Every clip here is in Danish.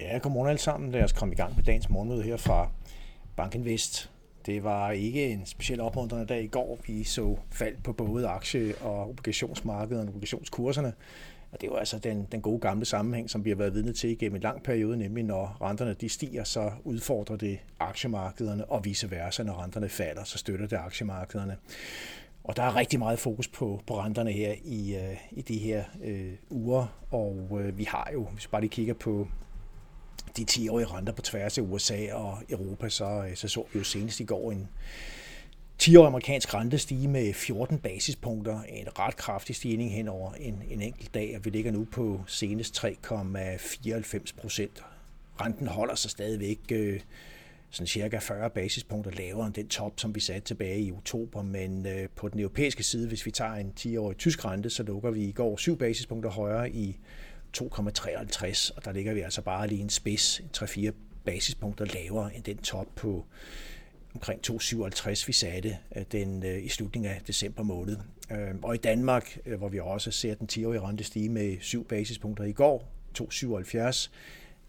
Ja, godmorgen alle sammen. Lad os komme i gang med dagens morgenmøde her fra Bankinvest. Det var ikke en speciel opmuntrende dag i går. Vi så fald på både aktie- og obligationsmarkedet og obligationskurserne. Og det var altså den, den gode gamle sammenhæng, som vi har været vidne til igennem en lang periode, nemlig når renterne de stiger, så udfordrer det aktiemarkederne, og vice versa, når renterne falder, så støtter det aktiemarkederne. Og der er rigtig meget fokus på, på renterne her i, øh, i de her øh, uger, og øh, vi har jo, hvis vi bare lige kigger på de 10-årige renter på tværs af USA og Europa, så, øh, så så vi jo senest i går en 10-årig amerikansk rente stige med 14 basispunkter, en ret kraftig stigning hen over en, en enkelt dag, og vi ligger nu på senest 3,94 procent. Renten holder sig stadigvæk øh, sådan cirka 40 basispunkter lavere end den top, som vi satte tilbage i oktober, men øh, på den europæiske side, hvis vi tager en 10-årig tysk rente, så lukker vi i går 7 basispunkter højere i 2,53, og der ligger vi altså bare lige en spids, 3-4 basispunkter lavere end den top på omkring 2,57 vi satte øh, den øh, i slutningen af december måned. Øh, og i Danmark, øh, hvor vi også ser den 10-årige rente stige med 7 basispunkter i går, 2,77,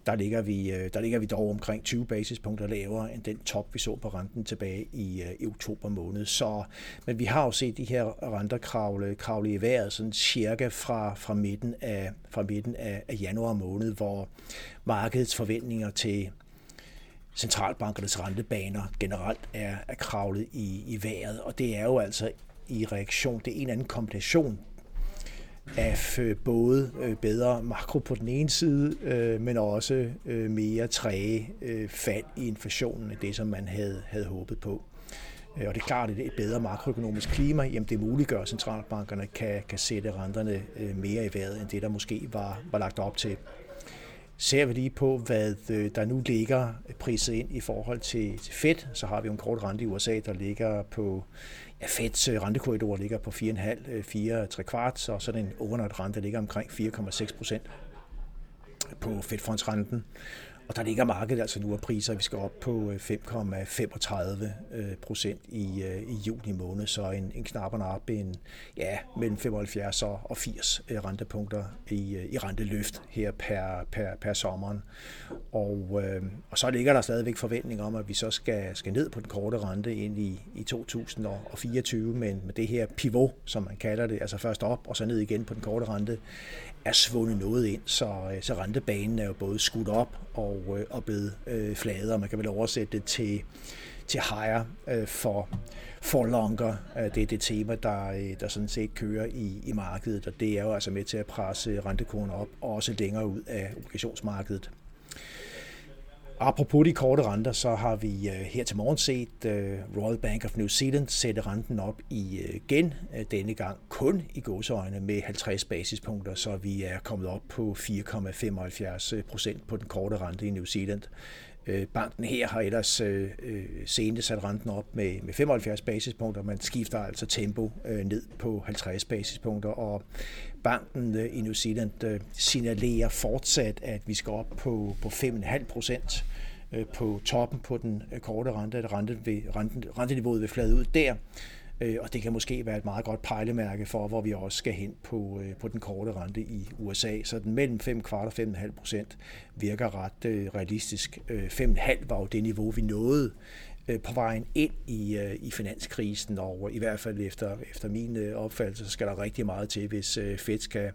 der ligger, vi, øh, der ligger vi dog omkring 20 basispunkter lavere end den top, vi så på renten tilbage i, øh, i oktober måned. Så, men vi har jo set de her renter kravle, kravle i vejret sådan cirka fra, fra midten, af, fra midten af, af januar måned, hvor markedets forventninger til centralbankernes rentebaner generelt er, er kravlet i, i vejret. Og det er jo altså i reaktion, det er en anden kombination af både øh, bedre makro på den ene side, øh, men også øh, mere træge fald i inflationen end det, som man havde, havde håbet på. Og det er klart, at et bedre makroøkonomisk klima, jamen det muliggør, at centralbankerne kan, kan sætte renterne mere i vejret, end det, der måske var, var lagt op til. Ser vi lige på, hvad øh, der nu ligger priset ind i forhold til, til Fed, så har vi en kort rente i USA, der ligger på Ja, Feds øh, rentekorridor ligger på 4,5, 4, 3 kvart, så sådan en overnight rente ligger omkring 4,6 procent på Fedfondsrenten. Og der ligger markedet altså nu af priser, vi skal op på øh, 5,35 øh, procent i, øh, i juni måned, så en, en knap og op en, ja, mellem 75 og 80 rentepunkter i, i renteløft her per, per, per sommeren. Og, øh, og så ligger der stadigvæk forventning om, at vi så skal, skal ned på den korte rente ind i, i 2024, men med det her pivot, som man kalder det, altså først op og så ned igen på den korte rente, er svundet noget ind, så, øh, så rentebanen er jo både skudt op og, øh, og blevet øh, fladere. man kan vel oversætte det til, til higher øh, for, for longer. Øh, det er det tema, der, der sådan set kører i, i markedet, og det er jo altså med til at presse rentekurven op, og også længere ud af obligationsmarkedet. Apropos de korte renter, så har vi øh, her til morgen set øh, Royal Bank of New Zealand sætte renten op øh, igen, denne gang kun i gåseøjne med 50 basispunkter, så vi er kommet op på 4,75 procent på den korte rente i New Zealand. Banken her har ellers senest sat renten op med, med 75 basispunkter. Man skifter altså tempo ned på 50 basispunkter, og banken i New Zealand signalerer fortsat, at vi skal op på, på 5,5 procent Øh, på toppen på den øh, korte rente, at rente ved, renten, renteniveauet vil flade ud der. Øh, og det kan måske være et meget godt pejlemærke for, hvor vi også skal hen på, på den korte rente i USA. Så den mellem 5 kvart og 5,5 procent virker ret realistisk. 5,5 var jo det niveau, vi nåede Øh, på vejen ind i, øh, i finanskrisen, og i hvert fald efter, efter min øh, opfattelse, så skal der rigtig meget til, hvis Fed skal,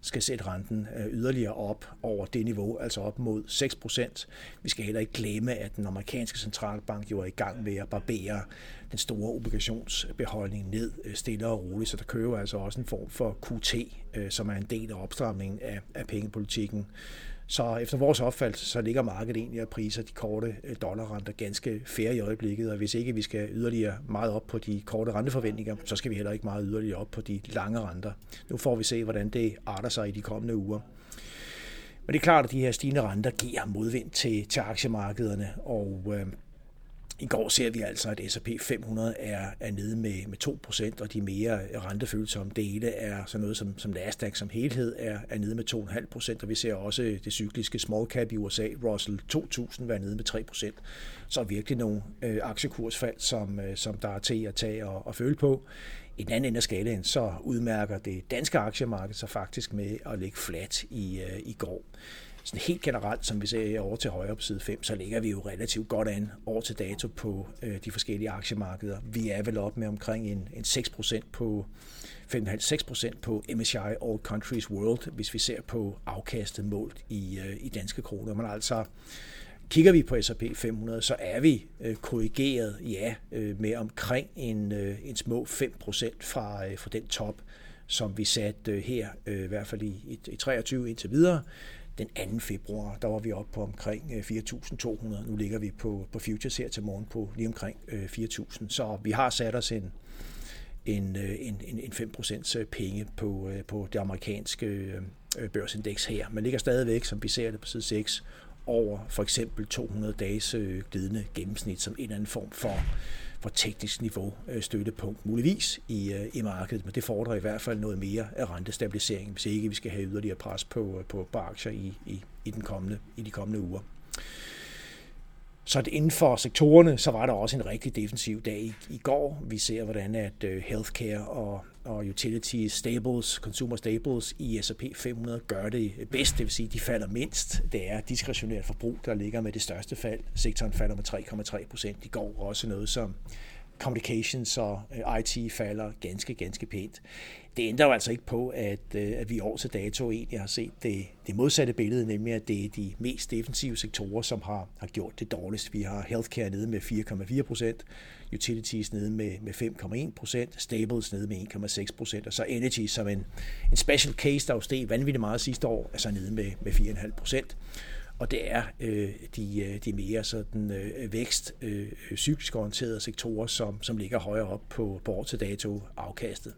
skal sætte renten yderligere op over det niveau, altså op mod 6%. Vi skal heller ikke glemme, at den amerikanske centralbank jo er i gang med at barbere den store obligationsbeholdning ned stille og roligt, så der kører altså også en form for QT, som er en del af opstramningen af, af pengepolitikken. Så efter vores opfattelse, så ligger markedet egentlig og priser de korte øh, dollarrenter ganske fair i øjeblikket, og hvis ikke vi skal yderligere meget op på de korte renteforventninger, så skal vi heller ikke meget yderligere op på de lange renter. Nu får vi se, hvordan det arter sig i de kommende uger. Men det er klart, at de her stigende renter giver modvind til, til aktiemarkederne, og øh, i går ser vi altså, at S&P 500 er, er nede med, med 2%, og de mere rentefølsomme dele er sådan noget som, som Nasdaq som helhed er, er nede med 2,5%, og vi ser også det cykliske small cap i USA, Russell 2000, være nede med 3%. Så virkelig nogle øh, aktiekursfald, som, øh, som der er til at tage og, og føle på. I den anden ende af skalaen, så udmærker det danske aktiemarked sig faktisk med at ligge flat i, øh, i går sådan helt generelt, som vi ser over til højre på side 5, så ligger vi jo relativt godt an over til dato på øh, de forskellige aktiemarkeder. Vi er vel op med omkring en, en 6% på 5,5-6% på MSCI All Countries World, hvis vi ser på afkastet målt i, øh, i danske kroner. Men altså, kigger vi på S&P 500, så er vi øh, korrigeret, ja, øh, med omkring en, øh, en små 5% fra, øh, fra den top, som vi satte øh, her, øh, i hvert fald i, i, i 23 indtil videre. Den 2. februar, der var vi oppe på omkring øh, 4.200. Nu ligger vi på, på futures her til morgen på lige omkring øh, 4.000. Så vi har sat os en, en, øh, en, en, 5% penge på, på det amerikanske børsindeks her. Man ligger stadigvæk, som vi ser det på side 6, over for eksempel 200 dages glidende gennemsnit som en eller anden form for på teknisk niveau øh, støttepunkt, muligvis i, øh, i markedet, men det fordrer i hvert fald noget mere af rentestabilisering, hvis ikke vi skal have yderligere pres på, øh, på, på aktier i, i, i, den kommende, i de kommende uger. Så inden for sektorerne, så var der også en rigtig defensiv dag i, i går. Vi ser, hvordan at healthcare og, og utility staples, consumer staples i S&P 500 gør det bedst, det vil sige, de falder mindst. Det er diskretionært forbrug, der ligger med det største fald. Sektoren falder med 3,3 procent. I går også noget som communications og øh, IT falder ganske, ganske pænt. Det ændrer jo altså ikke på, at, øh, at vi år til dato egentlig har set det, det modsatte billede, nemlig at det er de mest defensive sektorer, som har, har gjort det dårligst. Vi har healthcare nede med 4,4 procent, utilities nede med, med 5,1 procent, stables nede med 1,6 procent, og så energy som en, en special case, der jo steg vanvittigt meget sidste år, altså nede med, med 4,5 procent og det er øh, de, øh, de mere sådan, øh, vækst, øh, cyklisk orienterede sektorer, som, som ligger højere op på, på år til dato afkastet.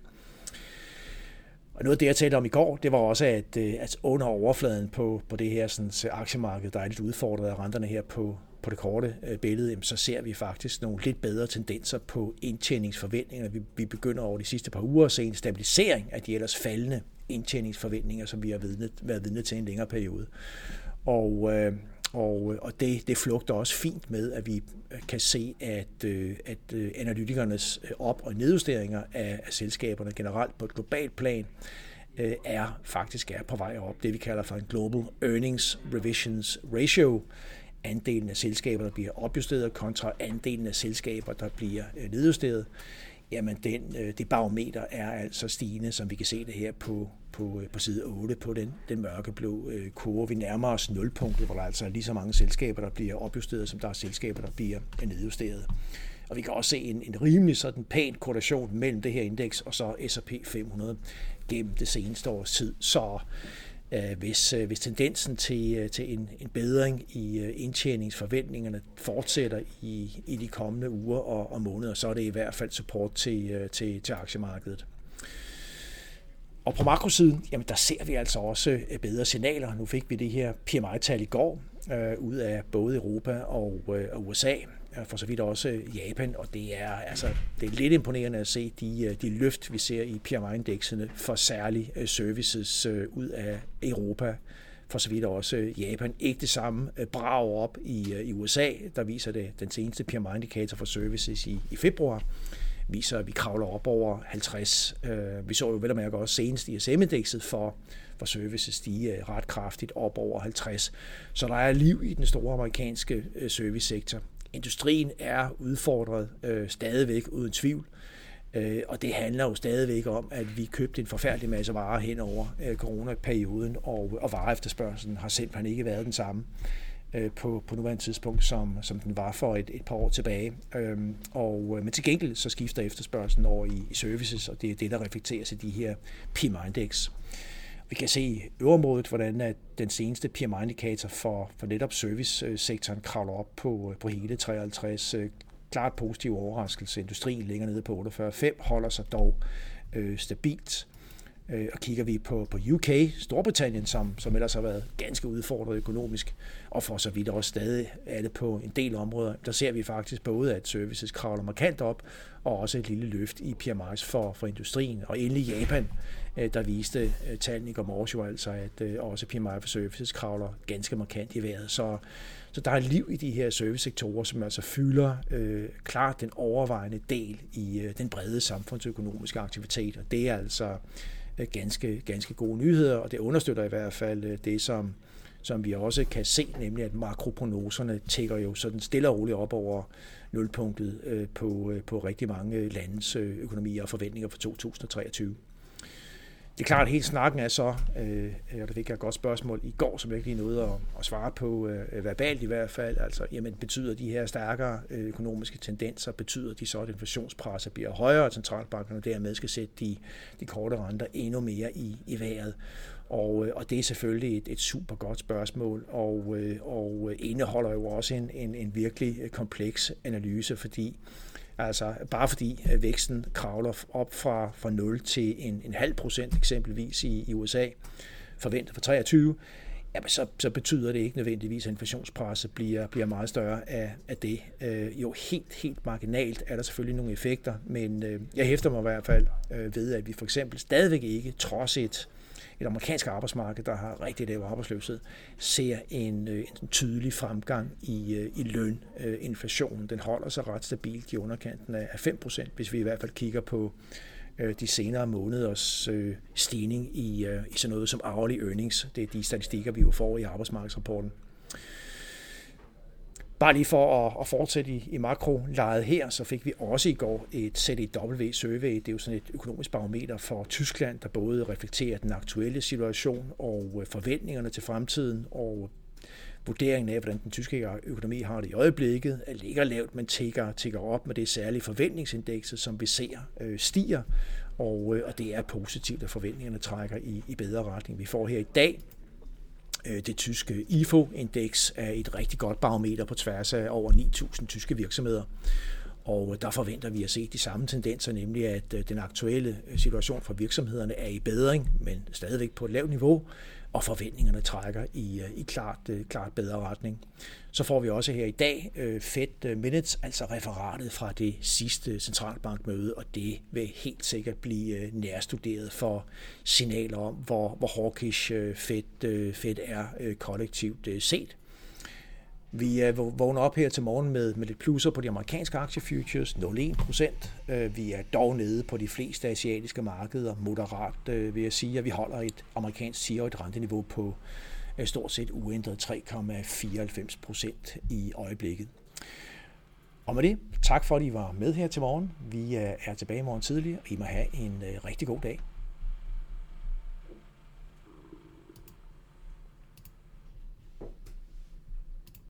Og noget af det, jeg talte om i går, det var også, at, øh, at under overfladen på, på det her sådan, aktiemarked, der er lidt udfordret af renterne her på, på det korte øh, billede, så ser vi faktisk nogle lidt bedre tendenser på indtjeningsforventninger. Vi, vi begynder over de sidste par uger at se en stabilisering af de ellers faldende indtjeningsforventninger, som vi har vidnet, været vidne til en længere periode. Og, øh, og, og det, det flugter også fint med, at vi kan se, at, øh, at øh, analytikernes øh, op- og nedjusteringer af, af selskaberne generelt på et globalt plan øh, er faktisk er på vej op. Det vi kalder for en Global Earnings Revisions Ratio. Andelen af selskaber, der bliver opjusteret, kontra andelen af selskaber, der bliver nedjusteret jamen den, det barometer er altså stigende, som vi kan se det her på, på, øh, på side 8 på den, den mørkeblå øh, kurve. Vi nærmer os nulpunktet, hvor der altså er lige så mange selskaber, der bliver opjusteret, som der er selskaber, der bliver nedjusteret. Og vi kan også se en, en rimelig sådan pæn korrelation mellem det her indeks og så S&P 500 gennem det seneste års tid. Så Øh, hvis, øh, hvis tendensen til, øh, til en, en bedring i øh, indtjeningsforventningerne fortsætter i, i de kommende uger og, og måneder, så er det i hvert fald support til, øh, til, til aktiemarkedet. Og på makrosiden, jamen der ser vi altså også øh, bedre signaler. Nu fik vi det her PMI-tal i går øh, ud af både Europa og, øh, og USA øh, for så vidt også øh, Japan, og det er, altså, det er lidt imponerende at se de, de løft, vi ser i PMI-indekserne for særlig øh, services øh, ud af Europa, for så vidt også Japan. Ikke det samme brag op i, i USA, der viser det den seneste PMI-indikator for services i, i februar, viser, at vi kravler op over 50. Øh, vi så jo vel og mærke også senest i SM-indekset for, for services stige øh, ret kraftigt op over 50. Så der er liv i den store amerikanske øh, servicesektor. Industrien er udfordret øh, stadigvæk uden tvivl. Øh, og det handler jo stadigvæk om, at vi købte en forfærdelig masse varer hen over øh, coronaperioden, og, og vareefterspørgselen har simpelthen ikke været den samme øh, Øh, på, på nuværende tidspunkt, som, som den var for et, et par år tilbage. Øhm, og, øh, men til gengæld så skifter efterspørgselen over i, i services, og det er det, der reflekteres i de her PMI-index. Vi kan se i øverområdet, hvordan at den seneste PMI-indikator for, for netop servicesektoren kravler op på, øh, på hele 53. Klart positiv overraskelse. Industrien ligger nede på 48,5, holder sig dog øh, stabilt. Øh, og kigger vi på, på UK, Storbritannien, som, som ellers har været ganske udfordret økonomisk, og for så vidt også stadig er det på en del områder, der ser vi faktisk både, at services kravler markant op, og også et lille løft i PMI's for, for industrien. Og endelig Japan, øh, der viste øh, tallene i går morges jo altså, at øh, også PMI for services kravler ganske markant i vejret. Så, så der er liv i de her servicesektorer, som altså fylder øh, klart den overvejende del i øh, den brede samfundsøkonomiske aktivitet, og det er altså Øh, ganske, ganske gode nyheder, og det understøtter i hvert fald øh, det, som, som vi også kan se, nemlig at makroprognoserne tækker jo sådan stille og roligt op over nulpunktet øh, på, på rigtig mange landes økonomier og forventninger for 2023. Det er klart, at hele snakken er så, øh, øh, og det fik jeg et godt spørgsmål i går, som jeg ikke lige nåede at, at svare på, øh, øh, verbalt i hvert fald, altså, jamen betyder de her stærkere øh, økonomiske tendenser, betyder de så, at inflationspresset bliver højere, og centralbankerne dermed skal sætte de, de korte renter endnu mere i, i vejret? Og, øh, og det er selvfølgelig et, et super godt spørgsmål, og, og indeholder jo også en, en, en virkelig kompleks analyse, fordi Altså bare fordi væksten kravler op fra, fra 0 til en, en halv procent eksempelvis i, i USA, forventet for 23, jamen så, så betyder det ikke nødvendigvis, at inflationspresset bliver, bliver meget større af, af det. Øh, jo, helt, helt marginalt er der selvfølgelig nogle effekter, men øh, jeg hæfter mig i hvert fald øh, ved, at vi for eksempel stadigvæk ikke, trods et et amerikansk arbejdsmarked, der har rigtig lav arbejdsløshed, ser en, øh, en tydelig fremgang i, øh, i løn. Øh, inflationen Den holder sig ret stabilt i underkanten af 5%, hvis vi i hvert fald kigger på de senere måneders stigning i, i sådan noget som hourly earnings. Det er de statistikker, vi jo får i arbejdsmarkedsrapporten. Bare lige for at, at fortsætte i, i makrolejet her, så fik vi også i går et ZEW-survey. Det er jo sådan et økonomisk barometer for Tyskland, der både reflekterer den aktuelle situation og øh, forventningerne til fremtiden og vurderingen af, hvordan den tyske økonomi har det i øjeblikket, er ligger lavt, men tigger, tigger op med det særlige forventningsindekset, som vi ser øh, stiger, og, øh, og det er positivt, at forventningerne trækker i, i bedre retning. Vi får her i dag Øh, det tyske IFO-indeks er et rigtig godt barometer på tværs af over 9.000 tyske virksomheder. Og øh, der forventer vi at se de samme tendenser, nemlig at øh, den aktuelle situation for virksomhederne er i bedring, men stadigvæk på et lavt niveau, og forventningerne trækker i, øh, i klart, øh, klart bedre retning. Så får vi også her i dag øh, Fed Minutes, altså referatet fra det sidste centralbankmøde, og det vil helt sikkert blive nærstuderet for signaler om, hvor, hvor hawkish Fed, Fed er kollektivt set. Vi øh, vågner op her til morgen med, med lidt plusser på de amerikanske aktiefutures, 0,1 procent. Øh, vi er dog nede på de fleste asiatiske markeder, moderat øh, vil jeg sige, at vi holder et amerikansk 10 renteniveau på øh, stort set uændret 3,94 procent i øjeblikket. Og med det, tak for at I var med her til morgen. Vi øh, er tilbage i morgen tidlig, og I må have en øh, rigtig god dag.